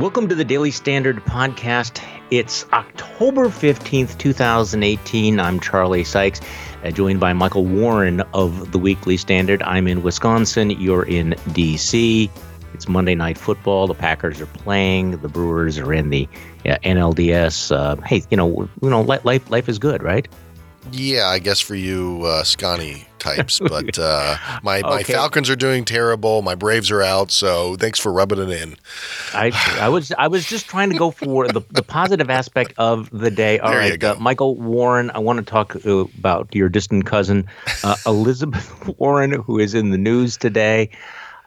Welcome to the Daily Standard podcast. It's October 15th, 2018. I'm Charlie Sykes, uh, joined by Michael Warren of the Weekly Standard. I'm in Wisconsin. You're in D.C. It's Monday Night Football. The Packers are playing. The Brewers are in the uh, NLDS. Uh, hey, you know, you know, life life is good, right? Yeah, I guess for you, uh, Scotty types. But uh, my my Falcons are doing terrible. My Braves are out. So thanks for rubbing it in. I I was I was just trying to go for the, the positive aspect of the day. All there right, uh, Michael Warren. I want to talk uh, about your distant cousin, uh, Elizabeth Warren, who is in the news today.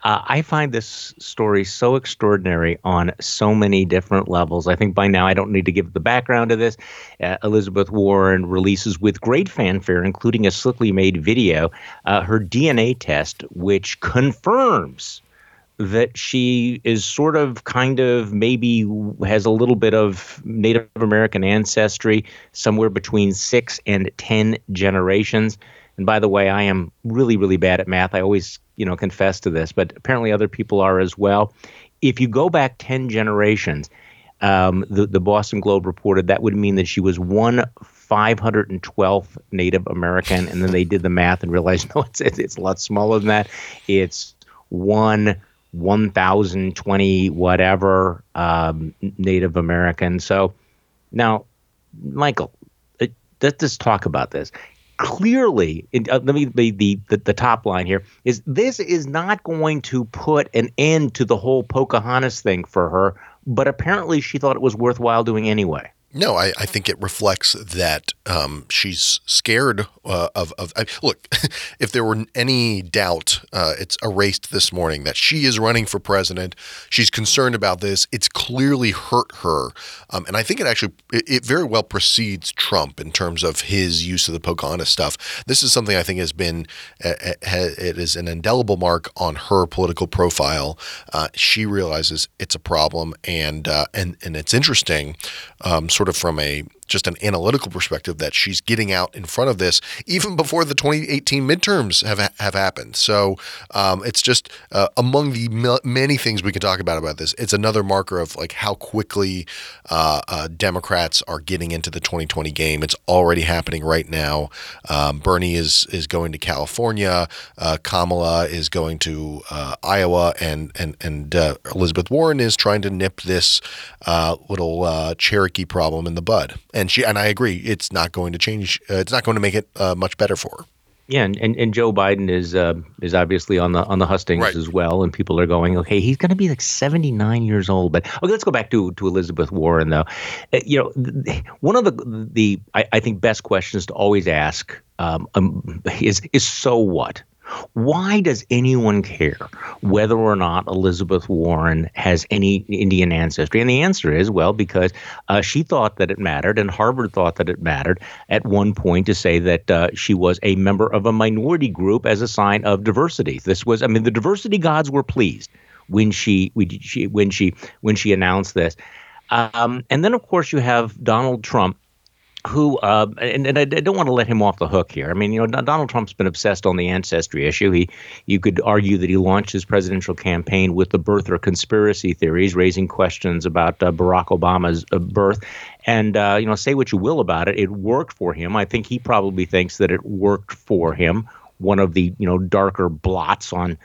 Uh, I find this story so extraordinary on so many different levels. I think by now I don't need to give the background to this. Uh, Elizabeth Warren releases with great fanfare, including a slickly made video, uh, her DNA test, which confirms that she is sort of kind of maybe has a little bit of Native American ancestry, somewhere between six and 10 generations. And by the way, I am really, really bad at math. I always, you know, confess to this, but apparently other people are as well. If you go back 10 generations, um, the, the Boston Globe reported that would mean that she was one 512th Native American. And then they did the math and realized, no, it's, it's a lot smaller than that. It's one 1,020 whatever um, Native American. So now, Michael, let's just talk about this clearly, uh, let me be the, the, the top line here is this is not going to put an end to the whole Pocahontas thing for her, but apparently she thought it was worthwhile doing anyway. No, I, I think it reflects that um, she's scared uh, of. of I, look, if there were any doubt, uh, it's erased this morning that she is running for president. She's concerned about this. It's clearly hurt her, um, and I think it actually it, it, very well precedes Trump in terms of his use of the Pocahontas stuff. This is something I think has been uh, uh it is an indelible mark on her political profile. Uh, she realizes it's a problem, and uh, and and it's interesting. Um, sort of from a just an analytical perspective that she's getting out in front of this even before the 2018 midterms have have happened. So um, it's just uh, among the many things we can talk about about this. It's another marker of like how quickly uh, uh, Democrats are getting into the 2020 game. It's already happening right now. Um, Bernie is is going to California. Uh, Kamala is going to uh, Iowa, and and and uh, Elizabeth Warren is trying to nip this little Cherokee problem in the bud and she and I agree, it's not going to change. Uh, it's not going to make it uh, much better for her. Yeah, and, and, and Joe Biden is uh, is obviously on the on the hustings right. as well, and people are going, okay, he's going to be like seventy nine years old. But okay, let's go back to to Elizabeth Warren though. Uh, you know, one of the the I, I, think best questions to always ask um, um, is is so what why does anyone care whether or not Elizabeth Warren has any Indian ancestry? And the answer is well, because uh, she thought that it mattered, and Harvard thought that it mattered at one point to say that uh, she was a member of a minority group as a sign of diversity. This was, I mean, the diversity gods were pleased when she, when she, when she, announced this. Um, and then, of course, you have Donald Trump who uh, and, and I don't want to let him off the hook here. I mean, you know, Donald Trump's been obsessed on the ancestry issue. He, you could argue that he launched his presidential campaign with the birther conspiracy theories, raising questions about uh, Barack Obama's uh, birth. And uh, you know, say what you will about it, it worked for him. I think he probably thinks that it worked for him. One of the you know darker blots on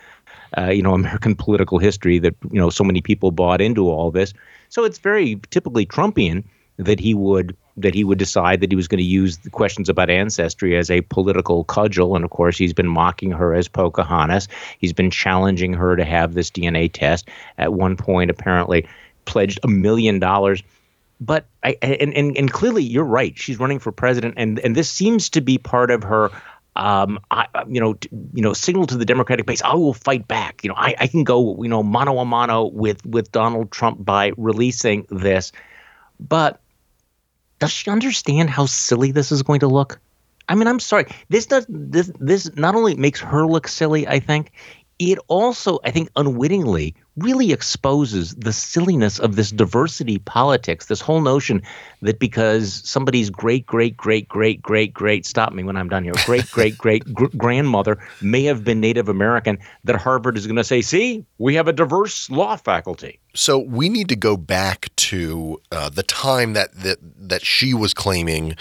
uh, you know American political history that you know so many people bought into all this. So it's very typically Trumpian that he would that he would decide that he was going to use the questions about ancestry as a political cudgel. And of course, he's been mocking her as Pocahontas. He's been challenging her to have this DNA test. At one point, apparently, pledged a million dollars. But I and, and and clearly, you're right. She's running for president, and and this seems to be part of her um, I, you know, t- you know, signal to the Democratic base, I will fight back. You know, I, I can go, you know, mano a mano with with Donald Trump by releasing this. But does she understand how silly this is going to look? I mean, I'm sorry. This does this this not only makes her look silly, I think, it also, I think, unwittingly really exposes the silliness of this diversity politics, this whole notion that because somebody's great, great, great, great, great, great, stop me when I'm done here, great, great, great gr- grandmother may have been Native American, that Harvard is going to say, see, we have a diverse law faculty. So we need to go back to uh, the time that, that that she was claiming,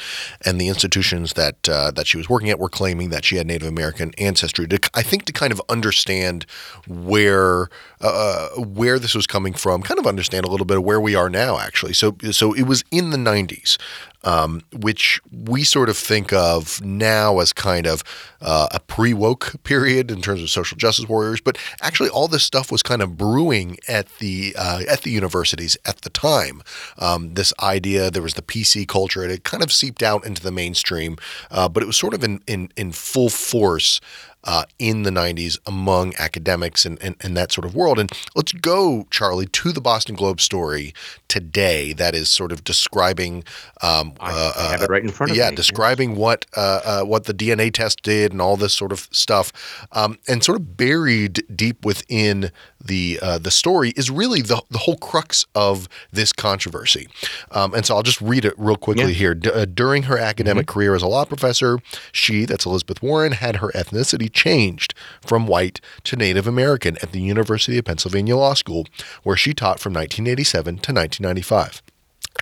and the institutions that uh, that she was working at were claiming that she had Native American ancestry. To, I think to kind of understand where uh, where this was coming from, kind of understand a little bit of where we are now. Actually, so so it was in the '90s um, which we sort of think of now as kind of uh, a pre woke period in terms of social justice warriors. But actually, all this stuff was kind of brewing at the uh, at the universities at the time. Um, this idea, there was the PC culture, and it kind of seeped out into the mainstream, uh, but it was sort of in in, in full force uh, in the 90s among academics and, and, and, that sort of world. And let's go, Charlie, to the Boston Globe story today that is sort of describing. Um, I uh, have it right in front of yeah, me. Yeah, describing what uh, uh, what the DNA test did and all this sort of stuff, um, and sort of buried deep within the uh, the story is really the the whole crux of this controversy. Um, and so I'll just read it real quickly yeah. here. D- uh, during her academic mm-hmm. career as a law professor, she, that's Elizabeth Warren, had her ethnicity changed from white to Native American at the University of Pennsylvania Law School, where she taught from 1987 to 1995.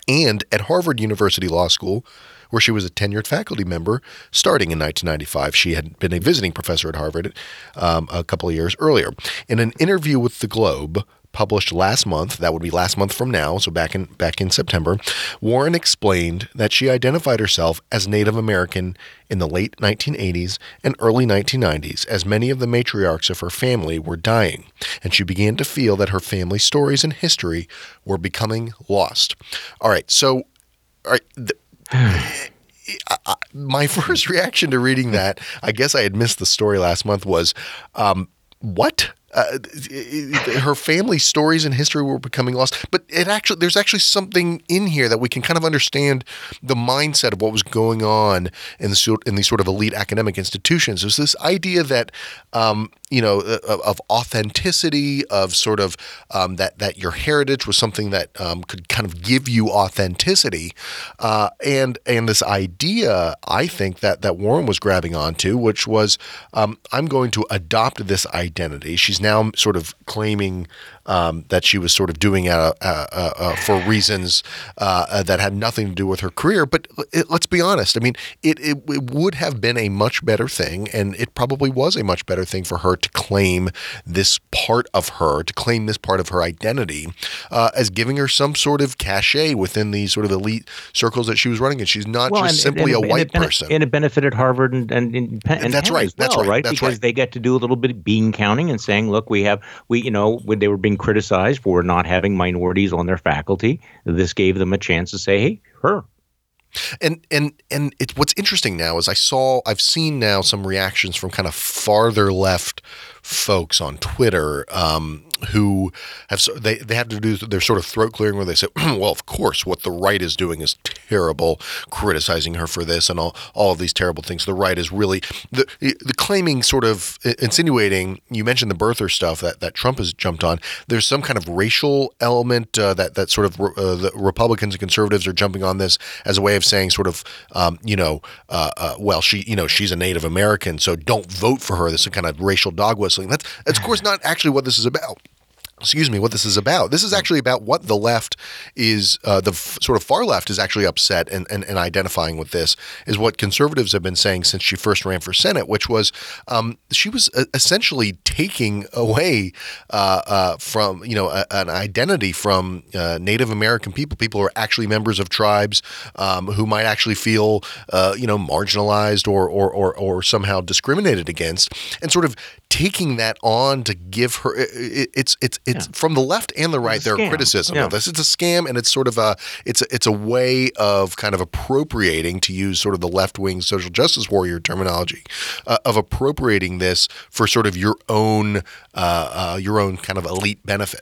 And at Harvard University Law School, where she was a tenured faculty member starting in 1995. She had been a visiting professor at Harvard um, a couple of years earlier. In an interview with the Globe, published last month, that would be last month from now, so back in back in September, Warren explained that she identified herself as Native American in the late 1980s and early 1990s as many of the matriarchs of her family were dying, and she began to feel that her family stories and history were becoming lost. All right, so all right, I, my first reaction to reading that, I guess I had missed the story last month, was um, what? uh, her family stories and history were becoming lost. But it actually, there's actually something in here that we can kind of understand the mindset of what was going on in the in these sort of elite academic institutions. There's this idea that um, you know of, of, authenticity, of sort of um, that that your heritage was something that um, could kind of give you authenticity, uh, and and this idea I think that that Warren was grabbing onto, which was um, I'm going to adopt this identity. She's now sort of claiming um, that she was sort of doing uh, uh, uh, for reasons uh, that had nothing to do with her career. But it, let's be honest. I mean, it, it, it, would have been a much better thing, and it probably was a much better thing for her to claim this part of her, to claim this part of her identity uh, as giving her some sort of cachet within the sort of elite circles that she was running in. She's not well, just and, simply and, and, a white person. And it benefited Harvard and, and, and, that's right. Well, that's right. right? That's because right. they get to do a little bit of bean counting and saying, look, we have, we, you know, when they were being criticized for not having minorities on their faculty. This gave them a chance to say, hey, her. And and and it, what's interesting now is I saw I've seen now some reactions from kind of farther left folks on Twitter um, who have they they have to do their sort of throat clearing where they say, well, of course, what the right is doing is terrible, criticizing her for this and all all of these terrible things. The right is really the the claiming sort of insinuating. You mentioned the birther stuff that, that Trump has jumped on. There's some kind of racial element uh, that that sort of uh, the Republicans and conservatives are jumping on this as a way of saying sort of um, you know uh, uh well she you know she's a Native American so don't vote for her. This is kind of racial dog whistling. That's that's of course not actually what this is about excuse me, what this is about. This is actually about what the left is, uh, the f- sort of far left is actually upset and, and, and, identifying with this, is what conservatives have been saying since she first ran for Senate, which was um, she was uh, essentially taking away uh, uh, from, you know, a, an identity from uh, Native American people, people who are actually members of tribes um, who might actually feel, uh, you know, marginalized or, or, or, or somehow discriminated against, and sort of taking that on to give her, it, it's, it's, it's yeah. from the left and the right. There are criticism yeah. of this. It's a scam, and it's sort of a it's a, it's a way of kind of appropriating, to use sort of the left wing social justice warrior terminology, uh, of appropriating this for sort of your own uh, uh, your own kind of elite benefit.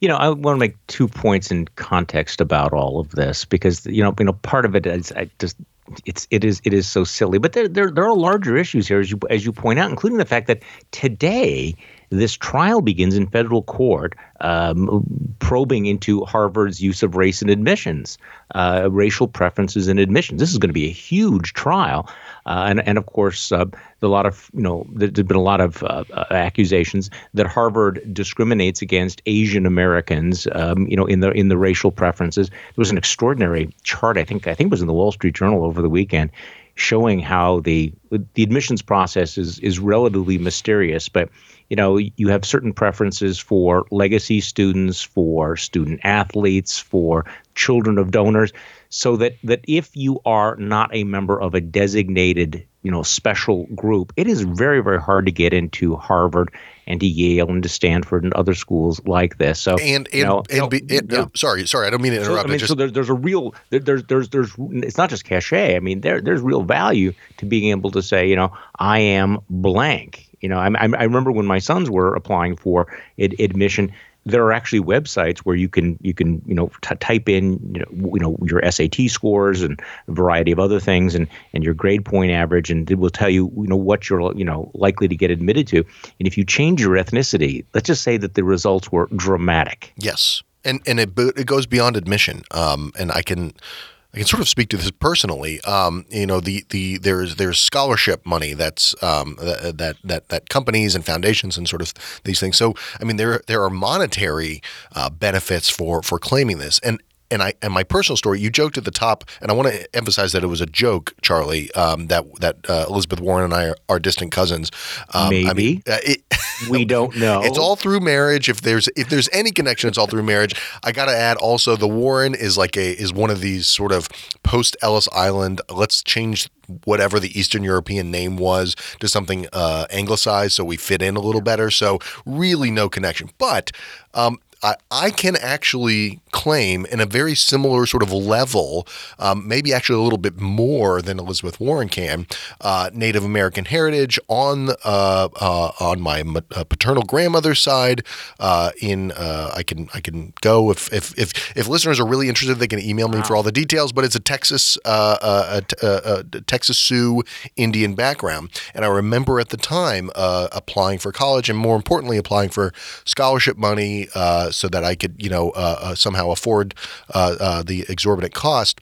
You know, I want to make two points in context about all of this because you know, you know, part of it is I just it's it is it is so silly, but there there there are larger issues here as you as you point out, including the fact that today this trial begins in federal court, um, probing into Harvard's use of race in admissions, uh, racial preferences in admissions. This is going to be a huge trial, uh, and and of course, uh, a lot of you know there's been a lot of uh, uh, accusations that Harvard discriminates against Asian Americans, um, you know, in the in the racial preferences. There was an extraordinary chart, I think I think it was in the Wall Street Journal over the weekend showing how the the admissions process is is relatively mysterious, but you know you have certain preferences for legacy students, for student athletes, for children of donors, so that that if you are not a member of a designated you know special group, it is very very hard to get into Harvard and to Yale and to Stanford and other schools like this. So and and, you know, and, be, and yeah. Oh, sorry, sorry, I don't mean to interrupt. So, I mean, just, so there, there's a real there, there's there's there's it's not just cachet. I mean, there there's real value to being able to say, you know, I am blank. You know, I, I remember when my sons were applying for ad- admission there are actually websites where you can you can you know t- type in you know, you know your SAT scores and a variety of other things and and your grade point average and it will tell you you know what you're you know likely to get admitted to. And if you change your ethnicity let's just say that the results were dramatic. Yes. And and it it goes beyond admission. Um and I can I can sort of speak to this personally. Um, you know, the the there's there's scholarship money that's um, that that that companies and foundations and sort of these things. So I mean, there there are monetary uh, benefits for for claiming this, and and I and my personal story, you joked at the top, and I want to emphasize that it was a joke, Charlie. Um, that that uh, Elizabeth Warren and I are, are distant cousins. Um, Maybe I mean, uh, it, we don't know. It's all through marriage. If there's if there's any connection, it's all through marriage. I got to add also, the Warren is like a is one of these sort of post Ellis Island. Let's change whatever the Eastern European name was to something uh, anglicized so we fit in a little better. So really no connection. But um, I, I can actually claim in a very similar sort of level, um, maybe actually a little bit more than Elizabeth Warren can, uh, Native American heritage on uh, uh, on my uh, paternal grandmother's side. Uh, in uh, I can I can go if, if if if listeners are really interested, they can email me wow. for all the details. But it's a Texas a, a, a Texas Sioux Indian background, and I remember at the time applying for college and more importantly applying for scholarship money so that I could you know somehow somehow afford uh, uh, the exorbitant cost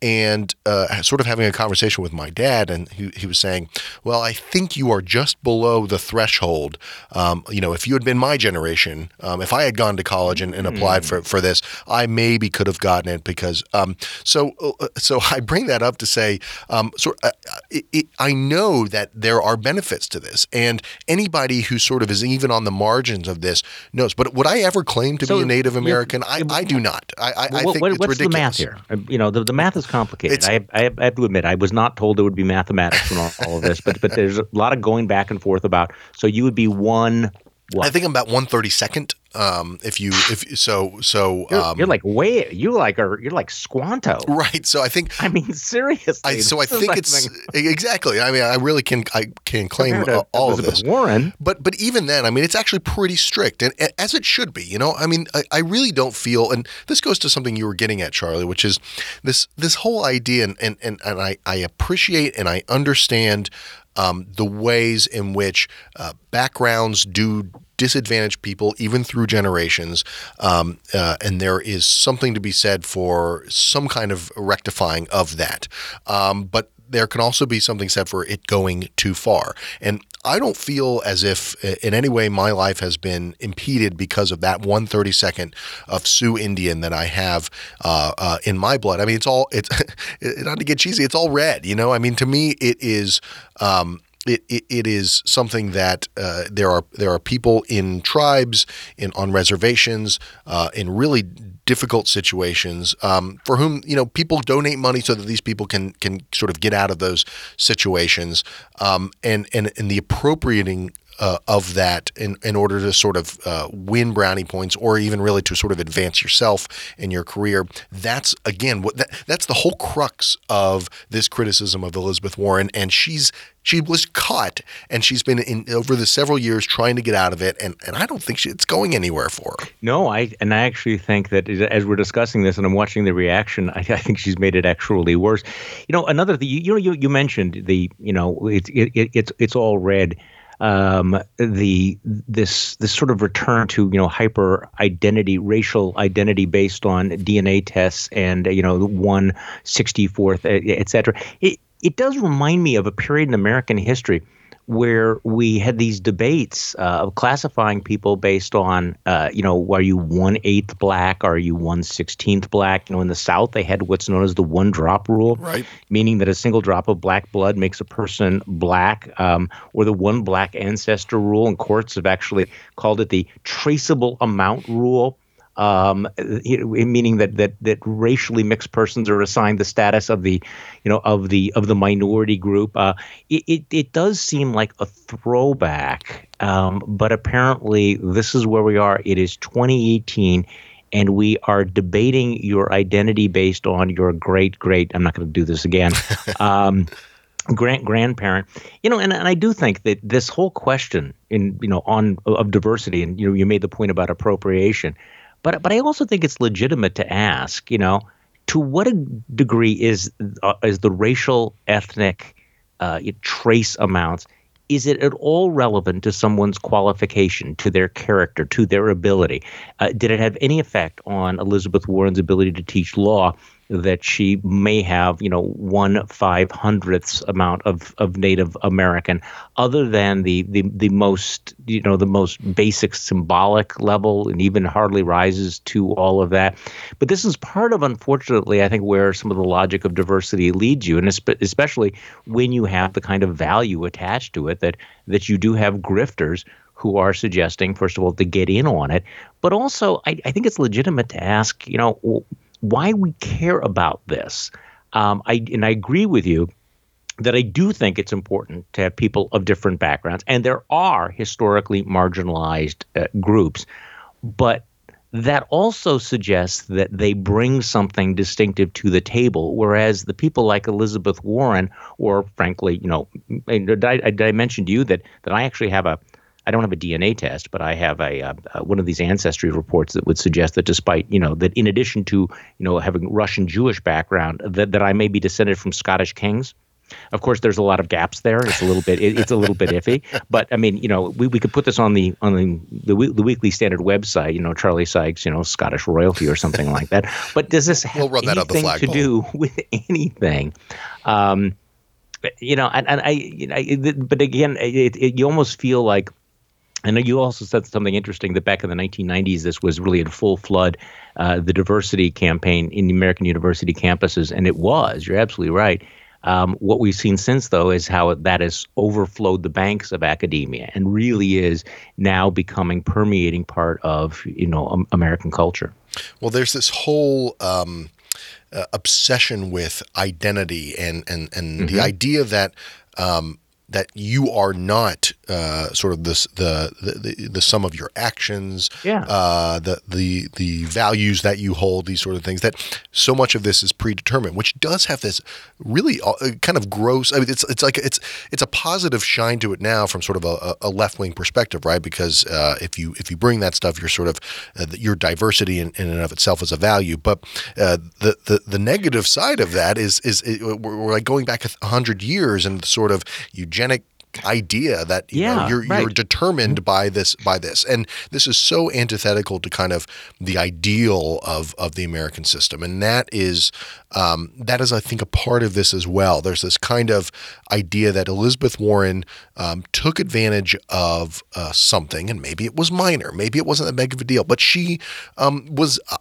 and uh, sort of having a conversation with my dad, and he, he was saying, "Well, I think you are just below the threshold. Um, you know, if you had been my generation, um, if I had gone to college and, and applied for, for this, I maybe could have gotten it because." Um, so, uh, so I bring that up to say, um, so uh, it, it, I know that there are benefits to this, and anybody who sort of is even on the margins of this knows. But would I ever claim to so, be a Native American? I, I do not. I, I, well, I think what, it's what's ridiculous. the math here? Uh, you know, the, the math is complicated. I, I, I, have to admit, I was not told there would be mathematics in all, all of this, but but there's a lot of going back and forth about. So you would be one. What? I think I'm about one thirty second um, if you if so so you're, um, you're, like way you like are you're like Squanto, right? So I think I mean seriously. I, so I think like it's exactly. I mean, I really can I can claim uh, all Elizabeth of this. Warren, but but even then, I mean, it's actually pretty strict, and, and as it should be. You know, I mean, I, I, really don't feel, and this goes to something you were getting at, Charlie, which is this this whole idea, and and and, and I I appreciate and I understand um, the ways in which uh, backgrounds do disadvantage people even through generations. Um, uh, and there is something to be said for some kind of rectifying of that. Um, but there can also be something said for it going too far. And I don't feel as if in any way my life has been impeded because of that 132nd of Sioux Indian that I have uh, uh, in my blood. I mean, it's all, it's not to get cheesy, it's all red, you know? I mean, to me, it is. Um, it, it, it is something that uh, there are there are people in tribes in on reservations uh, in really difficult situations um, for whom you know people donate money so that these people can can sort of get out of those situations um, and and and the appropriating uh, of that in, in order to sort of uh, win brownie points or even really to sort of advance yourself in your career. That's again what that, that's the whole crux of this criticism of Elizabeth Warren, and she's she was caught and she's been in over the several years trying to get out of it and, and I don't think she, it's going anywhere for her. No, I and I actually think that as we're discussing this and I'm watching the reaction, I, I think she's made it actually worse. You know, another thing you, you know you, you mentioned the you know it's it, it, it's it's all red. Um, the this this sort of return to you know hyper identity, racial identity based on DNA tests and you know one sixty fourth, et cetera. It it does remind me of a period in American history where we had these debates uh, of classifying people based on, uh, you know, are you one eighth black? Are you one sixteenth black? You know, in the South, they had what's known as the one drop rule, right. meaning that a single drop of black blood makes a person black, um, or the one black ancestor rule. And courts have actually called it the traceable amount rule um, meaning that that that racially mixed persons are assigned the status of the, you know, of the of the minority group. Uh, it, it, it does seem like a throwback, um, but apparently this is where we are. It is 2018 and we are debating your identity based on your great great i'm not going to do this again um, grand grandparent you know and, and i do think that this whole question in you know on of diversity and you know you made the point about appropriation but but I also think it's legitimate to ask, you know, to what degree is uh, is the racial ethnic uh, trace amounts is it at all relevant to someone's qualification, to their character, to their ability? Uh, did it have any effect on Elizabeth Warren's ability to teach law? That she may have, you know, one five hundredths amount of, of Native American, other than the, the the most, you know, the most basic symbolic level, and even hardly rises to all of that. But this is part of, unfortunately, I think, where some of the logic of diversity leads you, and especially when you have the kind of value attached to it that that you do have grifters who are suggesting, first of all, to get in on it, but also I, I think it's legitimate to ask, you know why we care about this. Um, I and I agree with you that I do think it's important to have people of different backgrounds, and there are historically marginalized uh, groups, but that also suggests that they bring something distinctive to the table. Whereas the people like Elizabeth Warren, or frankly, you know, did I, did I mention to you that that I actually have a I don't have a DNA test, but I have a uh, uh, one of these ancestry reports that would suggest that despite you know that in addition to you know having Russian Jewish background, that that I may be descended from Scottish kings. Of course, there's a lot of gaps there. It's a little bit it, it's a little bit iffy, but I mean, you know, we, we could put this on the on the, the, the Weekly Standard website. You know, Charlie Sykes, you know, Scottish royalty or something like that. But does this have we'll anything to do with anything? Um, you know, and, and I, you know, but again, it, it, you almost feel like Know you also said something interesting that back in the 1990s, this was really in full flood, uh, the diversity campaign in the American university campuses, and it was. You're absolutely right. Um, what we've seen since, though, is how that has overflowed the banks of academia and really is now becoming permeating part of you know um, American culture. Well, there's this whole. Um, uh, obsession with identity and and and mm-hmm. the idea that um, that you are not uh, sort of this, the, the the sum of your actions, yeah. uh, the the the values that you hold, these sort of things. That so much of this is predetermined, which does have this really uh, kind of gross. I mean, it's it's like it's it's a positive shine to it now from sort of a, a left wing perspective, right? Because uh, if you if you bring that stuff, you're sort of uh, your diversity in, in, and of itself is a value. But uh, the the the negative side of that is is it, we're, like going back a hundred years and sort of eugenic idea that you yeah, know, you're, right. you're determined by this by this. And this is so antithetical to kind of the ideal of of the American system. And that is um, that is I think a part of this as well. There's this kind of idea that Elizabeth Warren um, took advantage of uh, something and maybe it was minor maybe it wasn't that big of a deal but she um, was uh,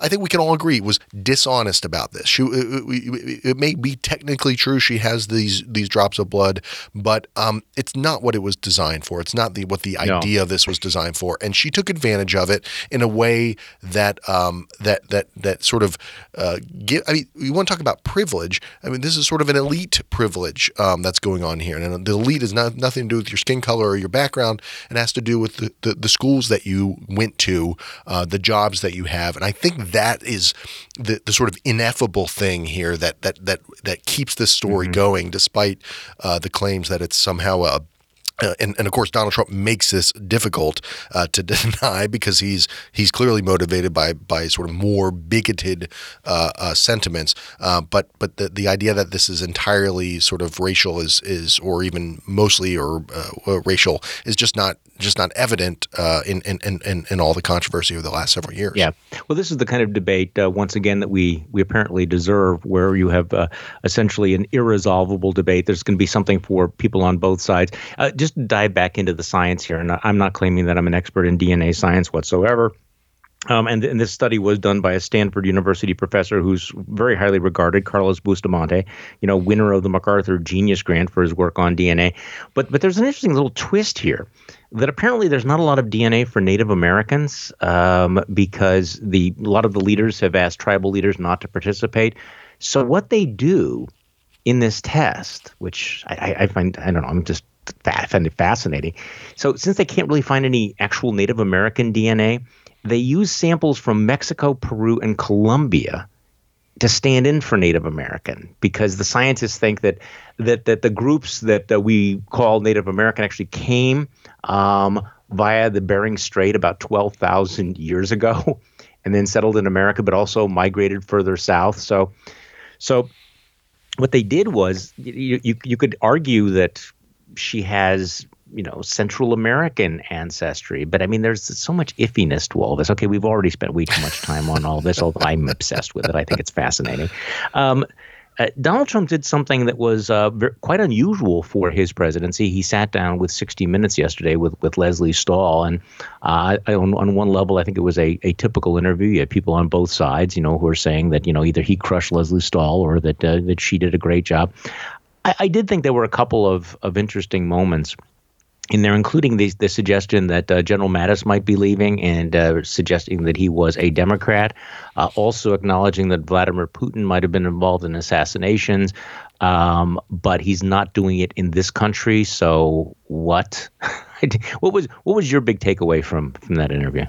I think we can all agree was dishonest about this. She it, it, may be technically true she has these these drops of blood but um, it's not what it was designed for. It's not the what the no. idea of this was designed for. And she took advantage of it in a way that um, that that that sort of uh, give. I mean, you want to talk about privilege? I mean, this is sort of an elite privilege um, that's going on here, and the elite is not nothing to do with your skin color or your background. It has to do with the the, the schools that you went to, uh, the jobs that you have, and I think that is the the sort of ineffable thing here that that that that keeps this story mm-hmm. going, despite uh, the claims that it's somehow a uh, uh, and, and of course Donald Trump makes this difficult uh, to deny because he's he's clearly motivated by by sort of more bigoted uh, uh sentiments. Uh, but but the, the idea that this is entirely sort of racial is is or even mostly or uh, racial is just not just not evident in, in, in in all the controversy of the last several years. Yeah, well, this is the kind of debate once again that we we apparently deserve, where you have essentially an irresolvable debate. There's going to be something for people on both sides. just just dive back into the science here, and I'm not claiming that I'm an expert in DNA science whatsoever. Um, and, and, this study was done by a Stanford University professor who's very highly regarded, Carlos Bustamante, you know, winner of the MacArthur Genius Grant for his work on DNA. But but there's an interesting little twist here that apparently there's not a lot of DNA for Native Americans um, because the a lot of the leaders have asked tribal leaders not to participate. So what they do in this test, which I, I find I don't know, I'm just fascinating. So, since they can't really find any actual Native American DNA, they use samples from Mexico, Peru, and Colombia to stand in for Native American because the scientists think that that that the groups that, that we call Native American actually came um, via the Bering Strait about twelve thousand years ago, and then settled in America, but also migrated further south. So, so what they did was you, you, you could argue that she has you know Central American ancestry. But I mean, there's so much iffiness to all this. Okay, we've already spent way too much time on all this. Although I'm obsessed with it, I think it's fascinating. Um, uh, Donald Trump did something that was uh, very, quite unusual for his presidency. He sat down with 60 Minutes yesterday with, with Lesley Stahl, and uh, on, on one level, I think it was a, a typical interview. You had people on both sides, you know, who are saying that you know either he crushed Lesley Stahl or that uh, that she did a great job. I, I did think there were a couple of of interesting moments in there, including the, the suggestion that uh, General Mattis might be leaving and uh, suggesting that he was a Democrat, uh, also acknowledging that Vladimir Putin might have been involved in assassinations, um, but he's not doing it in this country. So what? what was what was your big takeaway from from that interview?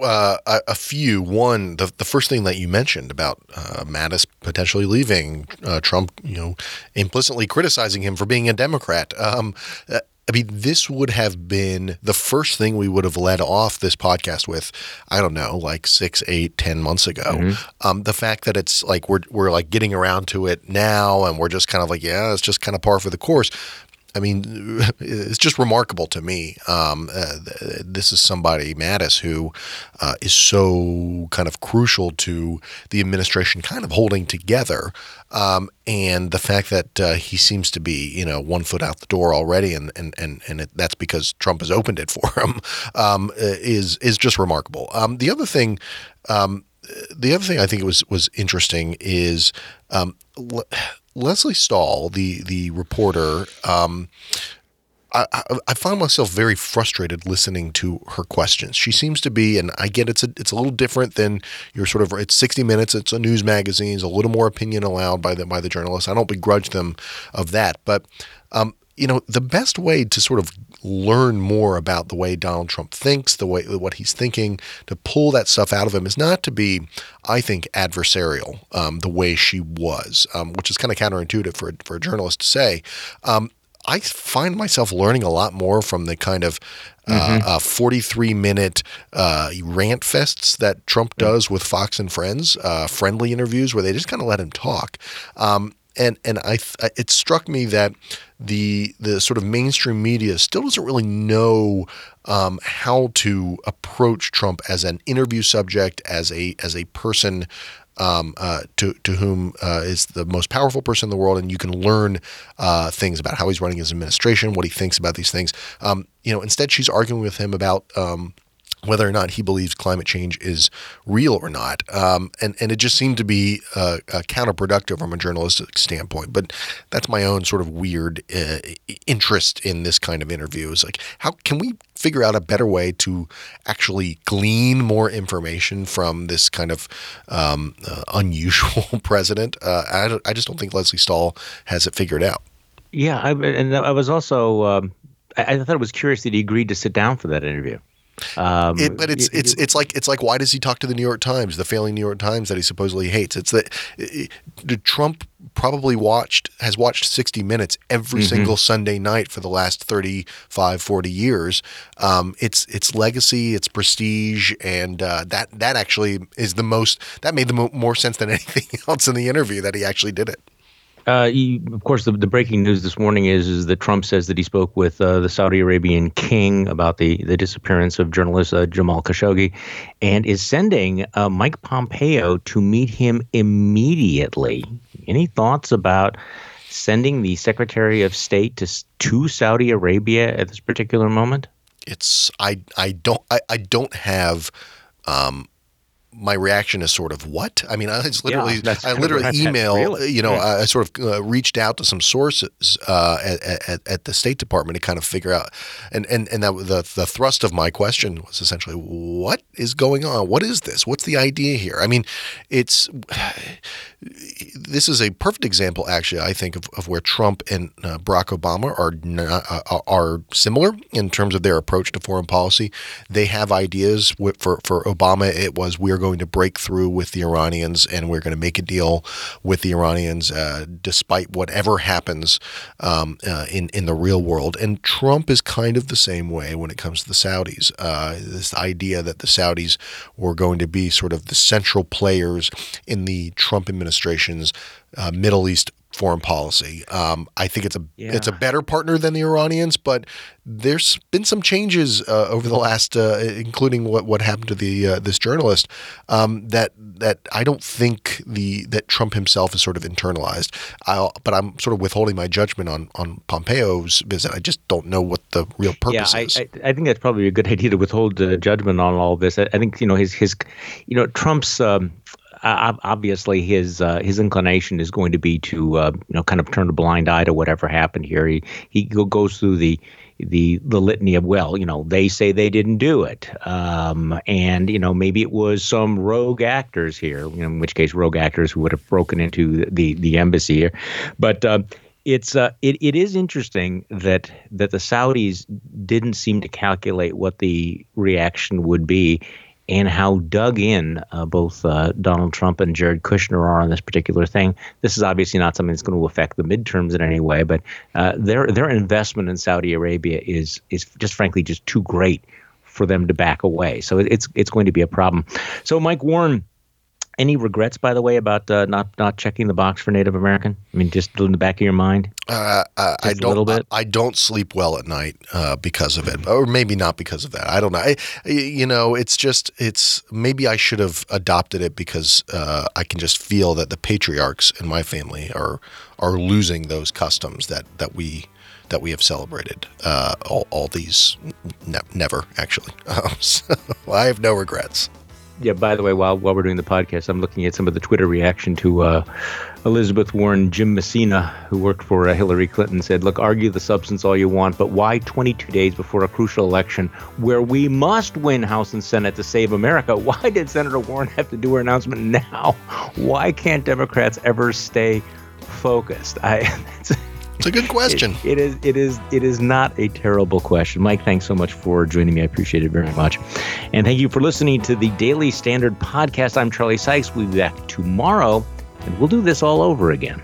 Uh, a, a, few. One, the, the first thing that you mentioned about uh, Mattis potentially leaving, uh, Trump, you know, implicitly criticizing him for being a Democrat. Um, uh, I mean, this would have been the first thing we would have led off this podcast with. I don't know, like six, eight, ten months ago. Mm-hmm. Um, the fact that it's like we're we're like getting around to it now, and we're just kind of like, yeah, it's just kind of par for the course. I mean, it's just remarkable to me. Um, uh, this is somebody, Mattis, who uh, is so kind of crucial to the administration kind of holding together. Um, and the fact that uh, he seems to be, you know, one foot out the door already, and and and, and it, that's because Trump has opened it for him, um, is is just remarkable. Um, the other thing um, the other thing I think was was interesting is um, Lesley Stahl, the the reporter, um, I, I, I find myself very frustrated listening to her questions. She seems to be, and I get it's a it's a little different than your sort of it's sixty minutes. It's a news magazine. It's a little more opinion allowed by the by the journalists. I don't begrudge them of that, but um, you know, the best way to sort of learn more about the way Donald Trump thinks, the way what he's thinking, to pull that stuff out of him is not to be, I think, adversarial um, the way she was, um, which is kind of counterintuitive for for a journalist to say. Um, I find myself learning a lot more from the kind of uh, mm-hmm. uh, 43 minute uh, rant fests that Trump does with Fox and Friends, uh, friendly interviews where they just kind of let him talk. Um, and and I it struck me that the the sort of mainstream media still doesn't really know um, how to approach Trump as an interview subject, as a as a person um, uh, to to whom uh, is the most powerful person in the world, and you can learn uh, things about how he's running his administration, what he thinks about these things. Um, you know, instead, she's arguing with him about um, whether or not he believes climate change is real or not. Um, and, and it just seemed to be uh, uh, counterproductive from a journalistic standpoint. But that's my own sort of weird uh, interest in this kind of interview. Is like, how can we figure out a better way to actually glean more information from this kind of um, uh, unusual president? Uh, I, I just don't think Lesley Stahl has it figured out. Yeah, I, and I was also um, I, I thought it was curious that he agreed to sit down for that interview. Um, it, but it's it, it's it's like it's like why does he talk to the New York Times, the failing New York Times that he supposedly hates? It's that Trump probably watched has watched 60 Minutes every mm-hmm. single Sunday night for the last 35, 40 years. Um, it's it's legacy, it's prestige, and uh, that that actually is the most that made the mo- more sense than anything else in the interview that he actually did it. Uh, of course, the, the breaking news this morning is is that Trump says that he spoke with uh, the Saudi Arabian king about the, the disappearance of journalist uh, Jamal Khashoggi, and is sending uh, Mike Pompeo to meet him immediately. Any thoughts about sending the Secretary of State to to Saudi Arabia at this particular moment? It's I I don't I, I don't have. Um, my reaction is sort of what? I mean, I literally, yeah, I literally email, really? you know. I sort of uh, reached out to some sources uh, at, at, at, the State Department to kind of figure out, and and and that the the thrust of my question was essentially, what is going on? What is this? What's the idea here? I mean, it's this is a perfect example, actually, I think, of, of where Trump and uh, Barack Obama are uh, are similar in terms of their approach to foreign policy. They have ideas. For for Obama, it was we're going to break through with the Iranians and we're going to make a deal with the Iranians, uh, despite whatever happens um, uh, in in the real world. And Trump is kind of the same way when it comes to the Saudis. Uh, this idea that the Saudis were going to be sort of the central players in the Trump administration's uh, Middle East foreign policy. Um, I think it's a yeah. it's a better partner than the Iranians, but there's been some changes uh, over the last, uh, including what what happened to the uh, this journalist, um, that that I don't think the that Trump himself is sort of internalized. I'll, but I'm sort of withholding my judgment on on Pompeo's visit. I just don't know what the real purpose yeah, I, is. I, I, think that's probably a good idea to withhold judgment on all this. I, I, think you know his his, you know Trump's. Um, obviously his uh, his inclination is going to be to uh, you know kind of turn a blind eye to whatever happened here. He he goes through the the the litany of well, you know, they say they didn't do it, um, and you know maybe it was some rogue actors here. In which case, rogue actors who would have broken into the the embassy here, but. Uh, it's uh, it, it is interesting that that the Saudis didn't seem to calculate what the reaction would be, and how dug in uh, both uh, Donald Trump and Jared Kushner are on this particular thing. This is obviously not something that's going to affect the midterms in any way, but uh, their their investment in Saudi Arabia is is just frankly just too great for them to back away. So it's it's going to be a problem. So Mike Warren any regrets, by the way, about uh, not not checking the box for Native American? I mean, just in the back of your mind. Uh, uh, I don't. I, I, don't sleep well at night uh, because of it, or maybe not because of that. I don't know. I, you know, it's just it's maybe I should have adopted it because uh, I can just feel that the patriarchs in my family are are losing those customs that that we that we have celebrated uh, all, all these ne- never actually. Um, so I have no regrets yeah, by the way, while while we're doing the podcast, I'm looking at some of the Twitter reaction to uh, Elizabeth Warren. Jim Messina, who worked for uh, Hillary Clinton, said, "Look, argue the substance all you want, but why 22 days before a crucial election where we must win House and Senate to save America? Why did Senator Warren have to do her announcement now? Why can't Democrats ever stay focused?" I. A good question. It, it is. It is. It is not a terrible question, Mike. Thanks so much for joining me. I appreciate it very much, and thank you for listening to the Daily Standard podcast. I'm Charlie Sykes. We'll be back tomorrow, and we'll do this all over again.